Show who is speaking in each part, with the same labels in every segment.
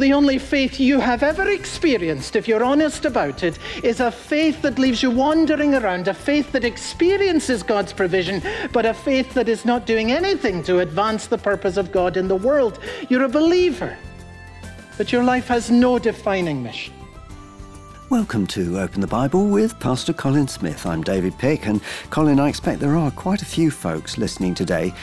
Speaker 1: The only faith you have ever experienced, if you're honest about it, is a faith that leaves you wandering around, a faith that experiences God's provision, but a faith that is not doing anything to advance the purpose of God in the world. You're a believer, but your life has no defining mission.
Speaker 2: Welcome to Open the Bible with Pastor Colin Smith. I'm David Pick, and Colin, I expect there are quite a few folks listening today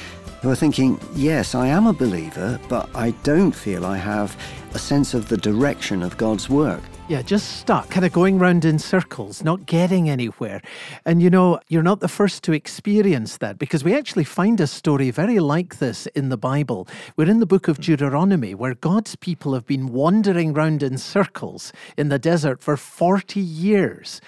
Speaker 2: who are thinking, yes, I am a believer, but I don't feel I have a sense of the direction of God's work.
Speaker 3: Yeah, just stuck, kind of going round in circles, not getting anywhere. And you know, you're not the first to experience that because we actually find a story very like this in the Bible. We're in the book of Deuteronomy where God's people have been wandering round in circles in the desert for 40 years.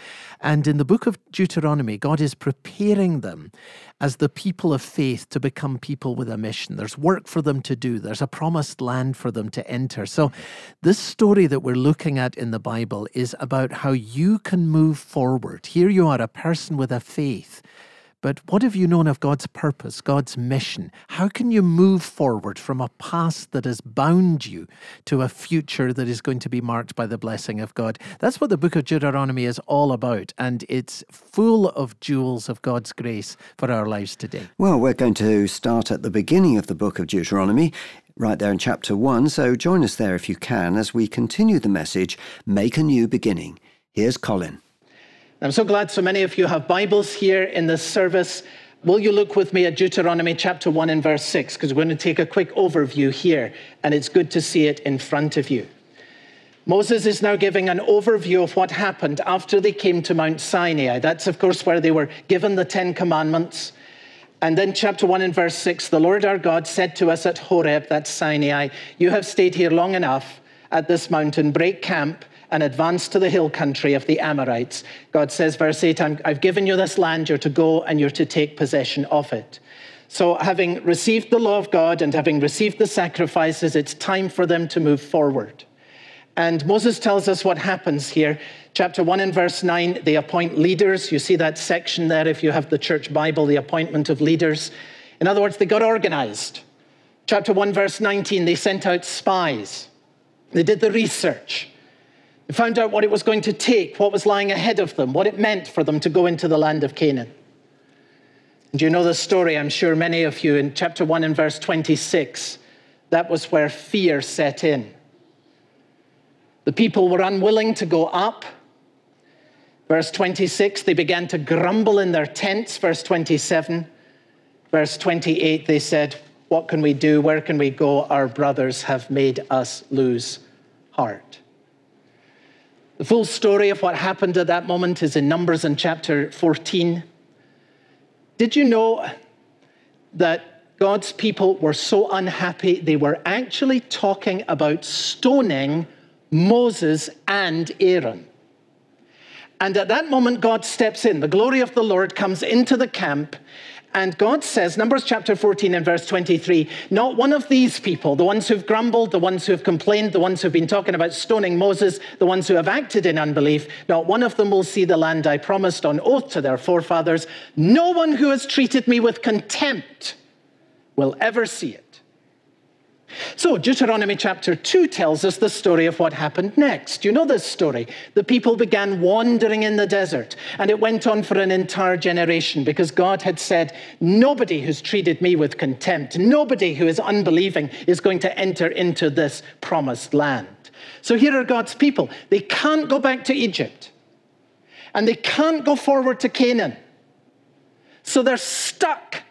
Speaker 3: And in the book of Deuteronomy, God is preparing them as the people of faith to become people with a mission. There's work for them to do, there's a promised land for them to enter. So, this story that we're looking at in the Bible is about how you can move forward. Here you are, a person with a faith but what have you known of God's purpose, God's mission? How can you move forward from a past that has bound you to a future that is going to be marked by the blessing of God? That's what the book of Deuteronomy is all about, and it's full of jewels of God's grace for our lives today.
Speaker 2: Well, we're going to start at the beginning of the book of Deuteronomy right there in chapter 1. So join us there if you can as we continue the message Make a New Beginning. Here's Colin.
Speaker 1: I'm so glad so many of you have Bibles here in this service. Will you look with me at Deuteronomy chapter 1 and verse 6? Because we're going to take a quick overview here, and it's good to see it in front of you. Moses is now giving an overview of what happened after they came to Mount Sinai. That's, of course, where they were given the Ten Commandments. And then, chapter 1 and verse 6 the Lord our God said to us at Horeb, that's Sinai, You have stayed here long enough at this mountain, break camp and advance to the hill country of the Amorites. God says, verse 8, I've given you this land, you're to go and you're to take possession of it. So, having received the law of God and having received the sacrifices, it's time for them to move forward. And Moses tells us what happens here. Chapter 1 and verse 9, they appoint leaders. You see that section there if you have the church Bible, the appointment of leaders. In other words, they got organized. Chapter 1, verse 19, they sent out spies. They did the research. They found out what it was going to take, what was lying ahead of them, what it meant for them to go into the land of Canaan. And you know the story, I'm sure many of you, in chapter 1 and verse 26. That was where fear set in. The people were unwilling to go up. Verse 26, they began to grumble in their tents. Verse 27. Verse 28, they said, What can we do? Where can we go? Our brothers have made us lose heart. The full story of what happened at that moment is in Numbers in chapter 14. Did you know that God's people were so unhappy they were actually talking about stoning Moses and Aaron? And at that moment, God steps in. The glory of the Lord comes into the camp, and God says, Numbers chapter 14 and verse 23, not one of these people, the ones who've grumbled, the ones who have complained, the ones who've been talking about stoning Moses, the ones who have acted in unbelief, not one of them will see the land I promised on oath to their forefathers. No one who has treated me with contempt will ever see it. So, Deuteronomy chapter 2 tells us the story of what happened next. You know this story. The people began wandering in the desert, and it went on for an entire generation because God had said, Nobody who's treated me with contempt, nobody who is unbelieving is going to enter into this promised land. So, here are God's people. They can't go back to Egypt, and they can't go forward to Canaan. So, they're stuck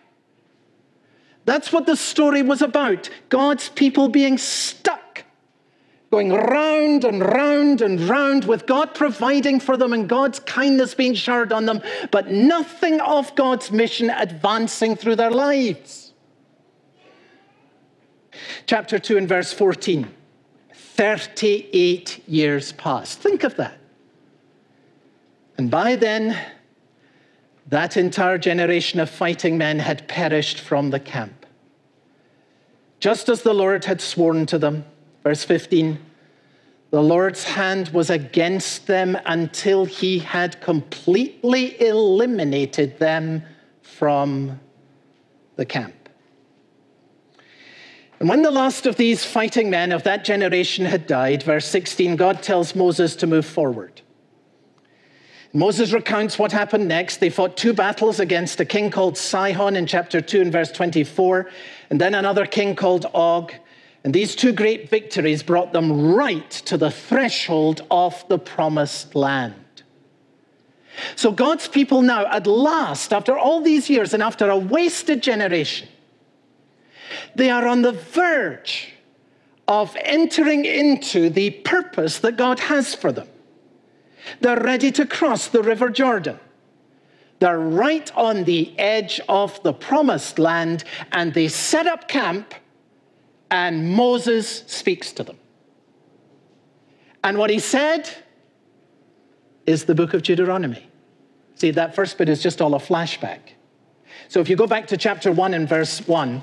Speaker 1: that's what the story was about God's people being stuck, going round and round and round with God providing for them and God's kindness being showered on them, but nothing of God's mission advancing through their lives. Chapter 2 and verse 14 38 years passed. Think of that. And by then, that entire generation of fighting men had perished from the camp just as the Lord had sworn to them. Verse 15 the Lord's hand was against them until he had completely eliminated them from the camp. And when the last of these fighting men of that generation had died, verse 16, God tells Moses to move forward. Moses recounts what happened next. They fought two battles against a king called Sihon in chapter 2 and verse 24, and then another king called Og. And these two great victories brought them right to the threshold of the promised land. So God's people now, at last, after all these years and after a wasted generation, they are on the verge of entering into the purpose that God has for them. They're ready to cross the River Jordan. They're right on the edge of the promised land, and they set up camp, and Moses speaks to them. And what he said is the book of Deuteronomy. See, that first bit is just all a flashback. So if you go back to chapter 1 and verse 1,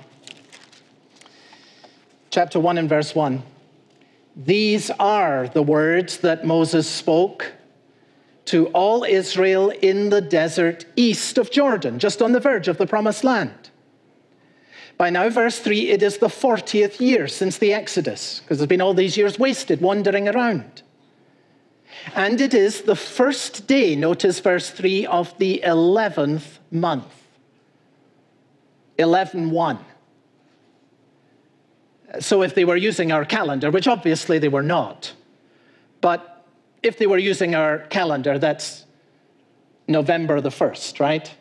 Speaker 1: chapter 1 and verse 1, these are the words that Moses spoke to all Israel in the desert east of Jordan, just on the verge of the promised land. By now, verse 3, it is the 40th year since the Exodus, because there's been all these years wasted wandering around. And it is the first day, notice verse 3, of the 11th month. 11 1. So if they were using our calendar, which obviously they were not, but if they were using our calendar, that's November the 1st, right?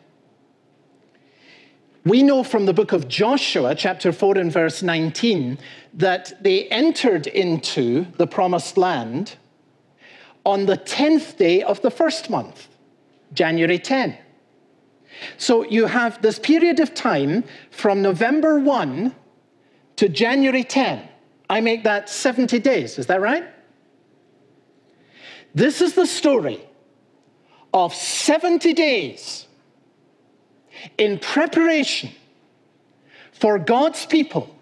Speaker 1: We know from the book of Joshua, chapter 4 and verse 19, that they entered into the promised land on the 10th day of the first month, January 10. So you have this period of time from November 1 to January 10. I make that 70 days, is that right? This is the story of 70 days in preparation for God's people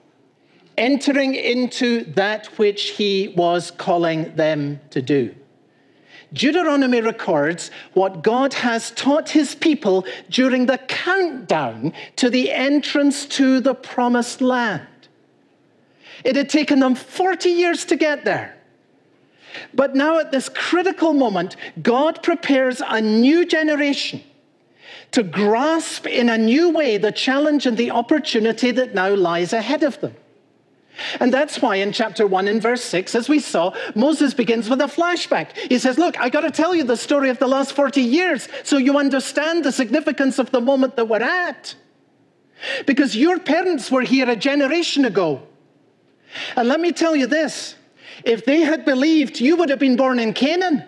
Speaker 1: entering into that which He was calling them to do. Deuteronomy records what God has taught his people during the countdown to the entrance to the promised land. It had taken them 40 years to get there. But now, at this critical moment, God prepares a new generation to grasp in a new way the challenge and the opportunity that now lies ahead of them. And that's why in chapter 1 in verse 6, as we saw, Moses begins with a flashback. He says, Look, I got to tell you the story of the last 40 years so you understand the significance of the moment that we're at. Because your parents were here a generation ago. And let me tell you this if they had believed, you would have been born in Canaan.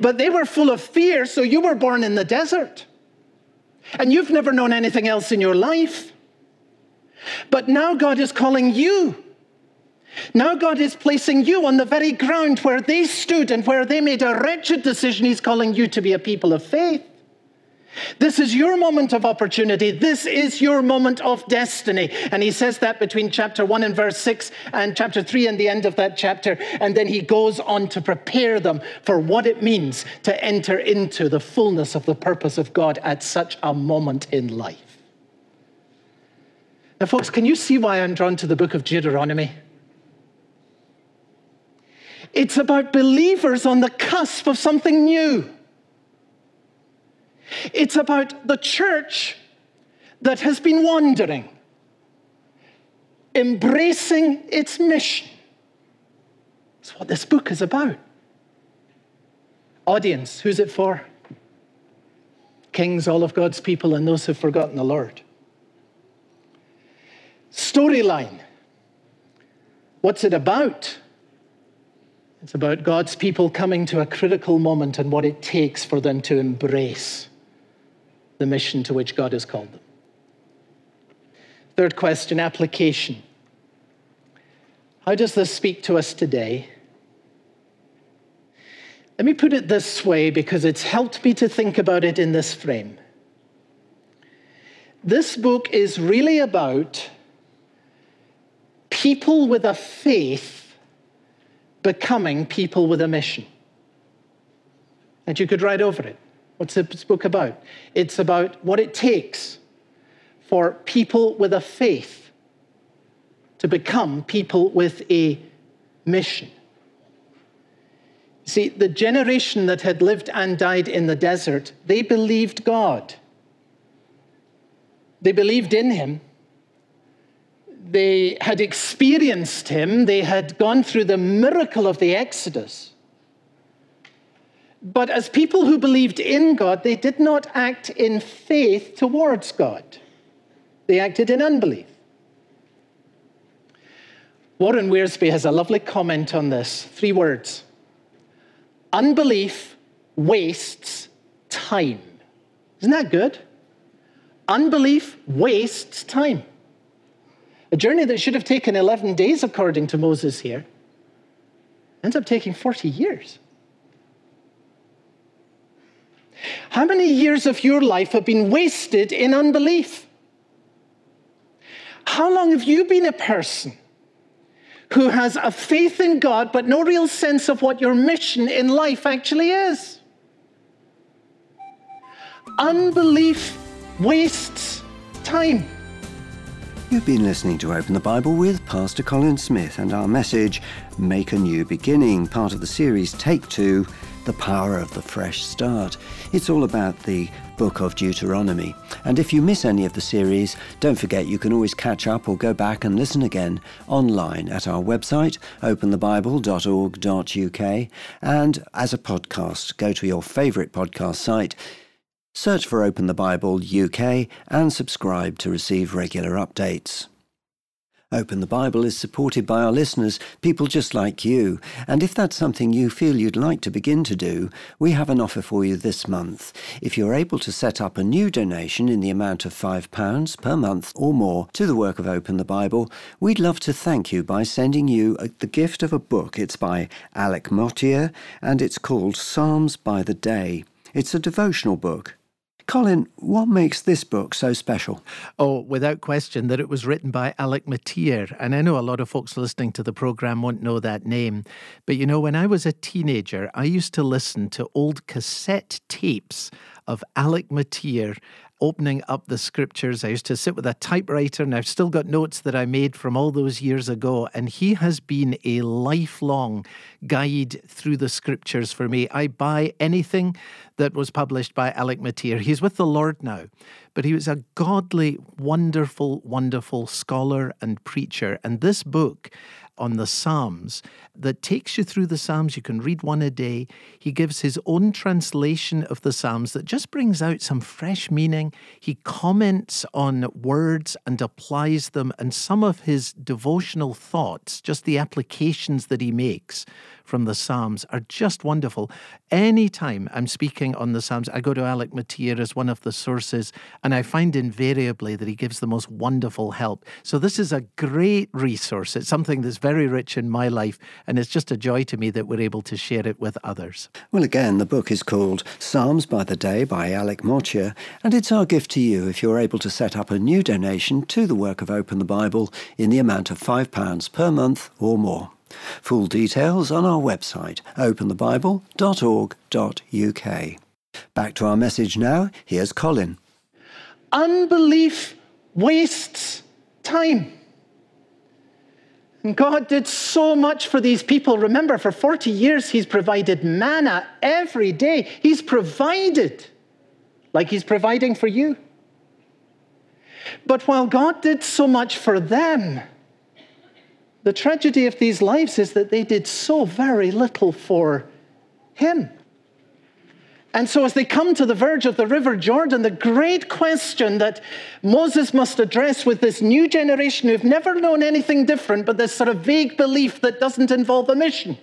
Speaker 1: But they were full of fear, so you were born in the desert. And you've never known anything else in your life. But now God is calling you. Now God is placing you on the very ground where they stood and where they made a wretched decision. He's calling you to be a people of faith. This is your moment of opportunity. This is your moment of destiny. And he says that between chapter 1 and verse 6 and chapter 3 and the end of that chapter. And then he goes on to prepare them for what it means to enter into the fullness of the purpose of God at such a moment in life. Now, folks, can you see why I'm drawn to the book of Deuteronomy? It's about believers on the cusp of something new. It's about the church that has been wandering, embracing its mission. That's what this book is about. Audience, who's it for? Kings, all of God's people, and those who've forgotten the Lord. Storyline. What's it about? It's about God's people coming to a critical moment and what it takes for them to embrace the mission to which God has called them. Third question application. How does this speak to us today? Let me put it this way because it's helped me to think about it in this frame. This book is really about people with a faith becoming people with a mission. And you could write over it. What's this book about? It's about what it takes for people with a faith to become people with a mission. See, the generation that had lived and died in the desert, they believed God. They believed in him. They had experienced him. They had gone through the miracle of the Exodus. But as people who believed in God, they did not act in faith towards God, they acted in unbelief. Warren Wiersbe has a lovely comment on this three words Unbelief wastes time. Isn't that good? Unbelief wastes time. A journey that should have taken 11 days, according to Moses here, ends up taking 40 years. How many years of your life have been wasted in unbelief? How long have you been a person who has a faith in God but no real sense of what your mission in life actually is? Unbelief wastes time.
Speaker 2: You've been listening to Open the Bible with Pastor Colin Smith and our message, Make a New Beginning, part of the series Take Two The Power of the Fresh Start. It's all about the book of Deuteronomy. And if you miss any of the series, don't forget you can always catch up or go back and listen again online at our website, openthebible.org.uk, and as a podcast, go to your favourite podcast site Search for Open the Bible UK and subscribe to receive regular updates. Open the Bible is supported by our listeners, people just like you. And if that's something you feel you'd like to begin to do, we have an offer for you this month. If you're able to set up a new donation in the amount of £5 per month or more to the work of Open the Bible, we'd love to thank you by sending you a, the gift of a book. It's by Alec Motyer and it's called Psalms by the Day. It's a devotional book. Colin, what makes this book so special?
Speaker 3: Oh, without question, that it was written by Alec Motyer. And I know a lot of folks listening to the program won't know that name. But you know, when I was a teenager, I used to listen to old cassette tapes of Alec Motyer opening up the scriptures. I used to sit with a typewriter, and I've still got notes that I made from all those years ago. And he has been a lifelong guide through the scriptures for me. I buy anything that was published by Alec Motyer. He's with the Lord now, but he was a godly, wonderful, wonderful scholar and preacher. And this book on the Psalms that takes you through the Psalms. You can read one a day. He gives his own translation of the Psalms that just brings out some fresh meaning. He comments on words and applies them, and some of his devotional thoughts, just the applications that he makes from the Psalms are just wonderful. Anytime I'm speaking on the Psalms, I go to Alec Motyer as one of the sources, and I find invariably that he gives the most wonderful help. So this is a great resource. It's something that's very rich in my life, and it's just a joy to me that we're able to share it with others.
Speaker 2: Well, again, the book is called Psalms by the Day by Alec Motyer, and it's our gift to you if you're able to set up a new donation to the work of Open the Bible in the amount of £5 per month or more. Full details on our website, openthebible.org.uk. Back to our message now. Here's Colin.
Speaker 1: Unbelief wastes time. And God did so much for these people. Remember, for 40 years, He's provided manna every day. He's provided like He's providing for you. But while God did so much for them, the tragedy of these lives is that they did so very little for him. And so, as they come to the verge of the River Jordan, the great question that Moses must address with this new generation who've never known anything different but this sort of vague belief that doesn't involve a mission.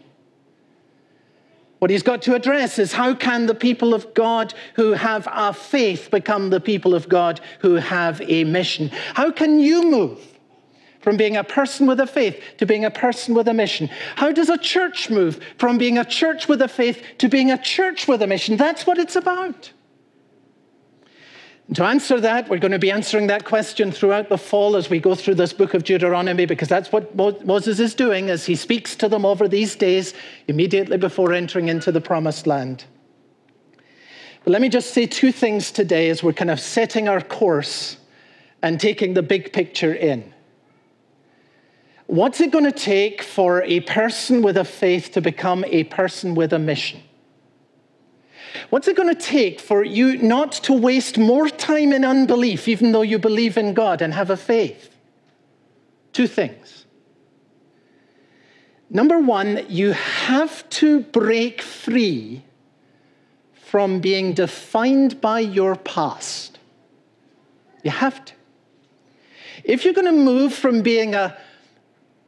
Speaker 1: What he's got to address is how can the people of God who have a faith become the people of God who have a mission? How can you move from being a person with a faith to being a person with a mission? How does a church move from being a church with a faith to being a church with a mission? That's what it's about. And to answer that, we're going to be answering that question throughout the fall as we go through this book of Deuteronomy, because that's what Moses is doing as he speaks to them over these days, immediately before entering into the promised land. But let me just say two things today as we're kind of setting our course and taking the big picture in. What's it going to take for a person with a faith to become a person with a mission? What's it going to take for you not to waste more time in unbelief, even though you believe in God and have a faith? Two things. Number one, you have to break free from being defined by your past. You have to. If you're going to move from being a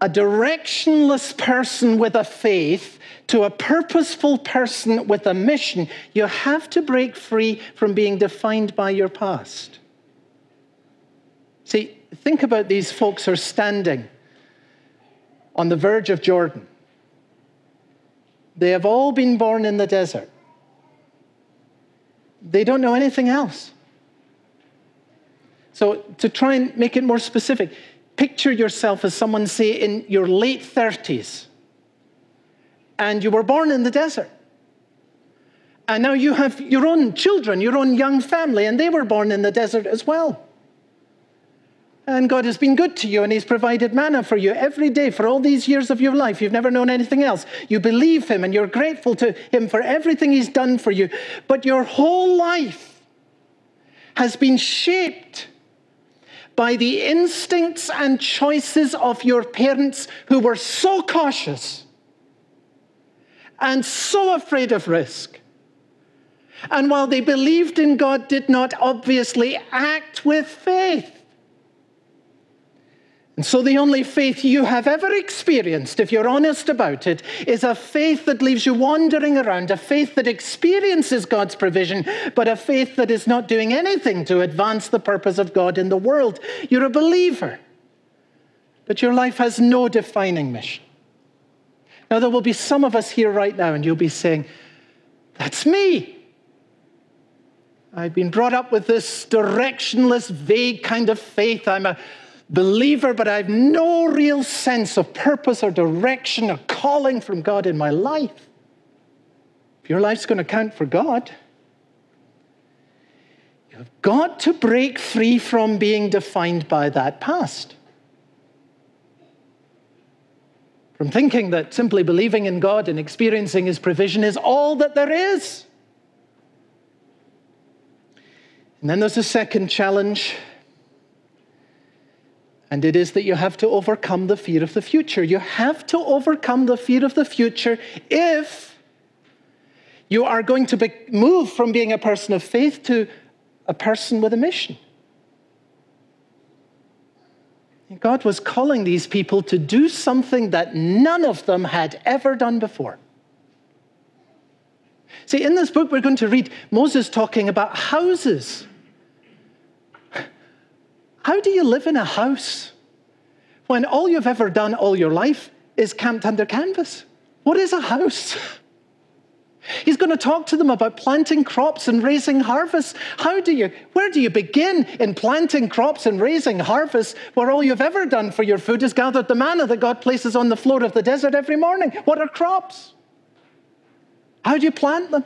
Speaker 1: a directionless person with a faith to a purposeful person with a mission, you have to break free from being defined by your past. See, think about these folks who are standing on the verge of Jordan. They have all been born in the desert. They don't know anything else. So, to try and make it more specific, picture yourself as someone, say, in your late 30s, and you were born in the desert. And now you have your own children, your own young family, and they were born in the desert as well. And God has been good to you, and He's provided manna for you every day for all these years of your life. You've never known anything else. You believe Him, and you're grateful to Him for everything He's done for you. But your whole life has been shaped by the instincts and choices of your parents who were so cautious and so afraid of risk. And while they believed in God, did not obviously act with faith. And so, the only faith you have ever experienced, if you're honest about it, is a faith that leaves you wandering around, a faith that experiences God's provision, but a faith that is not doing anything to advance the purpose of God in the world. You're a believer, but your life has no defining mission. Now, there will be some of us here right now, and you'll be saying, That's me. I've been brought up with this directionless, vague kind of faith. I'm a believer, but I have no real sense of purpose or direction or calling from God in my life. If your life's going to count for God, you've got to break free from being defined by that past. From thinking that simply believing in God and experiencing His provision is all that there is. And then there's a second challenge and it is that you have to overcome the fear of the future. You have to overcome the fear of the future if you are going to be, move from being a person of faith to a person with a mission. God was calling these people to do something that none of them had ever done before. See, in this book, we're going to read Moses talking about houses. How do you live in a house when all you've ever done all your life is camped under canvas? What is a house? He's going to talk to them about planting crops and raising harvests. How do you, where do you begin in planting crops and raising harvests where all you've ever done for your food is gathered the manna that God places on the floor of the desert every morning? What are crops? How do you plant them?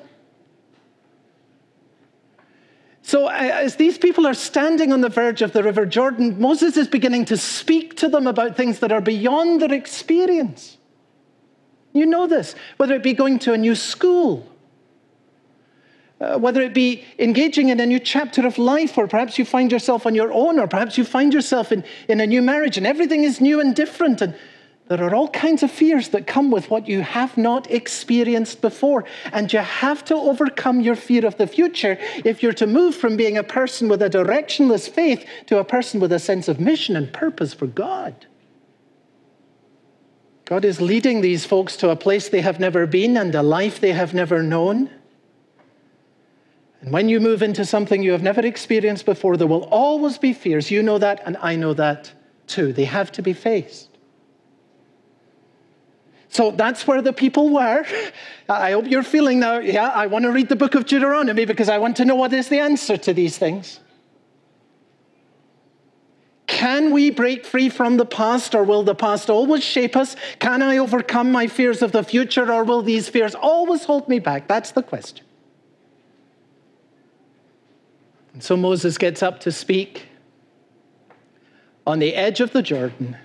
Speaker 1: So, uh, as these people are standing on the verge of the River Jordan, Moses is beginning to speak to them about things that are beyond their experience. You know this, whether it be going to a new school, uh, whether it be engaging in a new chapter of life, or perhaps you find yourself on your own, or perhaps you find yourself in, in a new marriage and everything is new and different. And there are all kinds of fears that come with what you have not experienced before. And you have to overcome your fear of the future if you're to move from being a person with a directionless faith to a person with a sense of mission and purpose for God. God is leading these folks to a place they have never been and a life they have never known. And when you move into something you have never experienced before, there will always be fears. You know that, and I know that too. They have to be faced. So that's where the people were. I hope you're feeling now, yeah, I want to read the book of Deuteronomy because I want to know what is the answer to these things. Can we break free from the past, or will the past always shape us? Can I overcome my fears of the future, or will these fears always hold me back? That's the question. And so Moses gets up to speak on the edge of the Jordan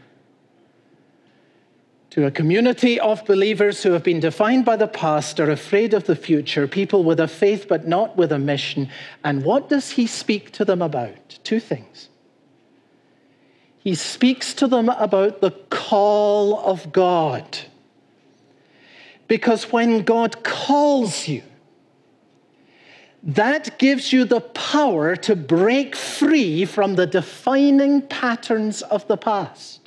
Speaker 1: to a community of believers who have been defined by the past, are afraid of the future, people with a faith but not with a mission. And what does he speak to them about? Two things. He speaks to them about the call of God. Because when God calls you, that gives you the power to break free from the defining patterns of the past.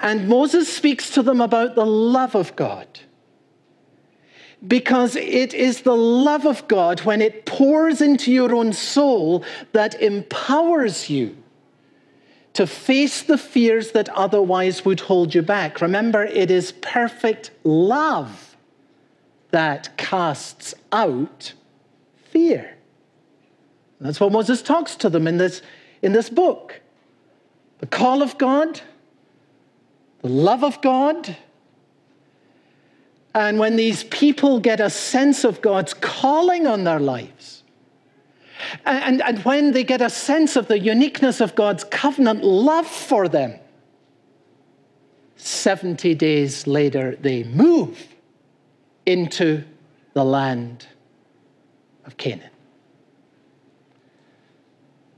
Speaker 1: And Moses speaks to them about the love of God. Because it is the love of God when it pours into your own soul that empowers you to face the fears that otherwise would hold you back. Remember, it is perfect love that casts out fear. That's what Moses talks to them in this, in this book. The call of God the love of God. And when these people get a sense of God's calling on their lives, and, and when they get a sense of the uniqueness of God's covenant love for them, 70 days later, they move into the land of Canaan.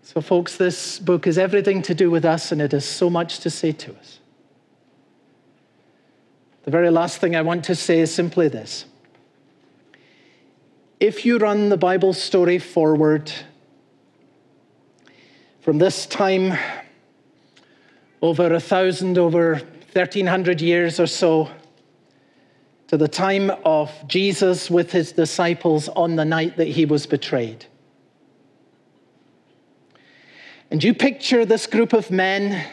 Speaker 1: So, folks, this book is everything to do with us, and it has so much to say to us. The very last thing I want to say is simply this. If you run the Bible story forward from this time over a thousand, over 1300 years or so, to the time of Jesus with his disciples on the night that he was betrayed. And you picture this group of men,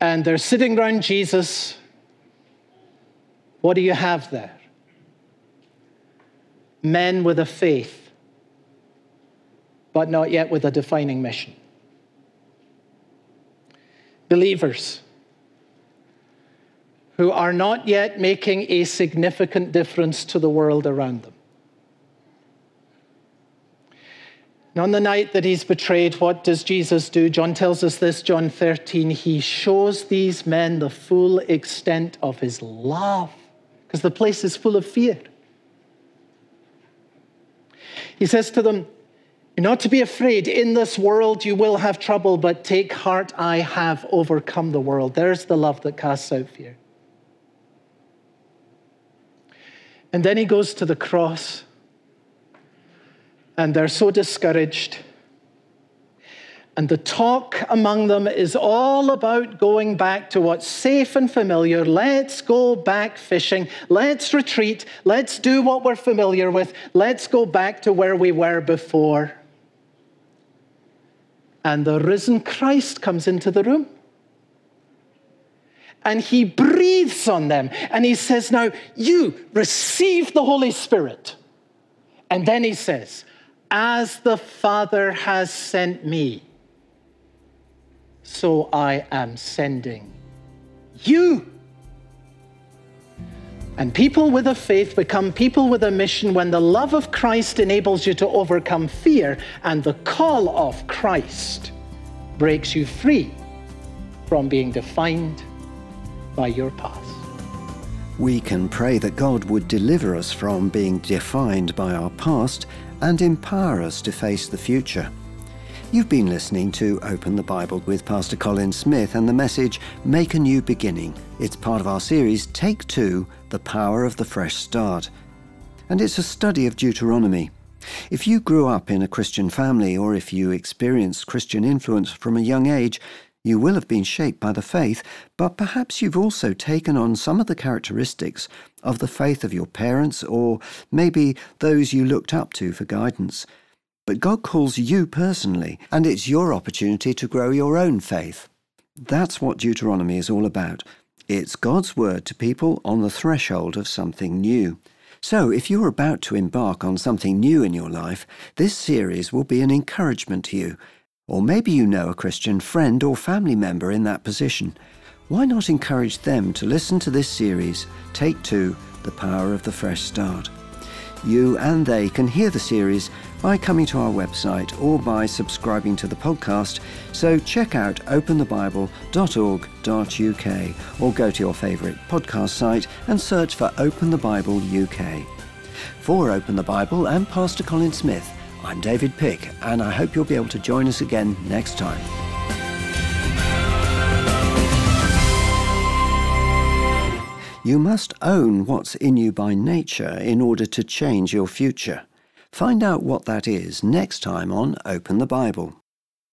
Speaker 1: and they're sitting around Jesus what do you have there? Men with a faith, but not yet with a defining mission. Believers who are not yet making a significant difference to the world around them. And on the night that he's betrayed, what does Jesus do? John tells us this, John 13. He shows these men the full extent of his love because the place is full of fear. He says to them, You're not to be afraid. In this world you will have trouble, but take heart, I have overcome the world. There's the love that casts out fear. And then he goes to the cross, and they're so discouraged and the talk among them is all about going back to what's safe and familiar. Let's go back fishing. Let's retreat. Let's do what we're familiar with. Let's go back to where we were before. And the risen Christ comes into the room. And he breathes on them. And he says, Now, you receive the Holy Spirit. And then he says, As the Father has sent me so I am sending you. And people with a faith become people with a mission when the love of Christ enables you to overcome fear and the call of Christ breaks you free from being defined by your past.
Speaker 2: We can pray that God would deliver us from being defined by our past and empower us to face the future. You've been listening to Open the Bible with Pastor Colin Smith and the message Make a New Beginning. It's part of our series Take Two The Power of the Fresh Start. And it's a study of Deuteronomy. If you grew up in a Christian family or if you experienced Christian influence from a young age, you will have been shaped by the faith, but perhaps you've also taken on some of the characteristics of the faith of your parents or maybe those you looked up to for guidance. But God calls you personally, and it's your opportunity to grow your own faith. That's what Deuteronomy is all about. It's God's word to people on the threshold of something new. So, if you're about to embark on something new in your life, this series will be an encouragement to you. Or maybe you know a Christian friend or family member in that position. Why not encourage them to listen to this series, Take Two The Power of the Fresh Start? You and they can hear the series by coming to our website or by subscribing to the podcast. So check out openthebible.org.uk or go to your favourite podcast site and search for Open the Bible UK. For Open the Bible and Pastor Colin Smith, I'm David Pick, and I hope you'll be able to join us again next time. You must own what's in you by nature in order to change your future. Find out what that is next time on Open the Bible.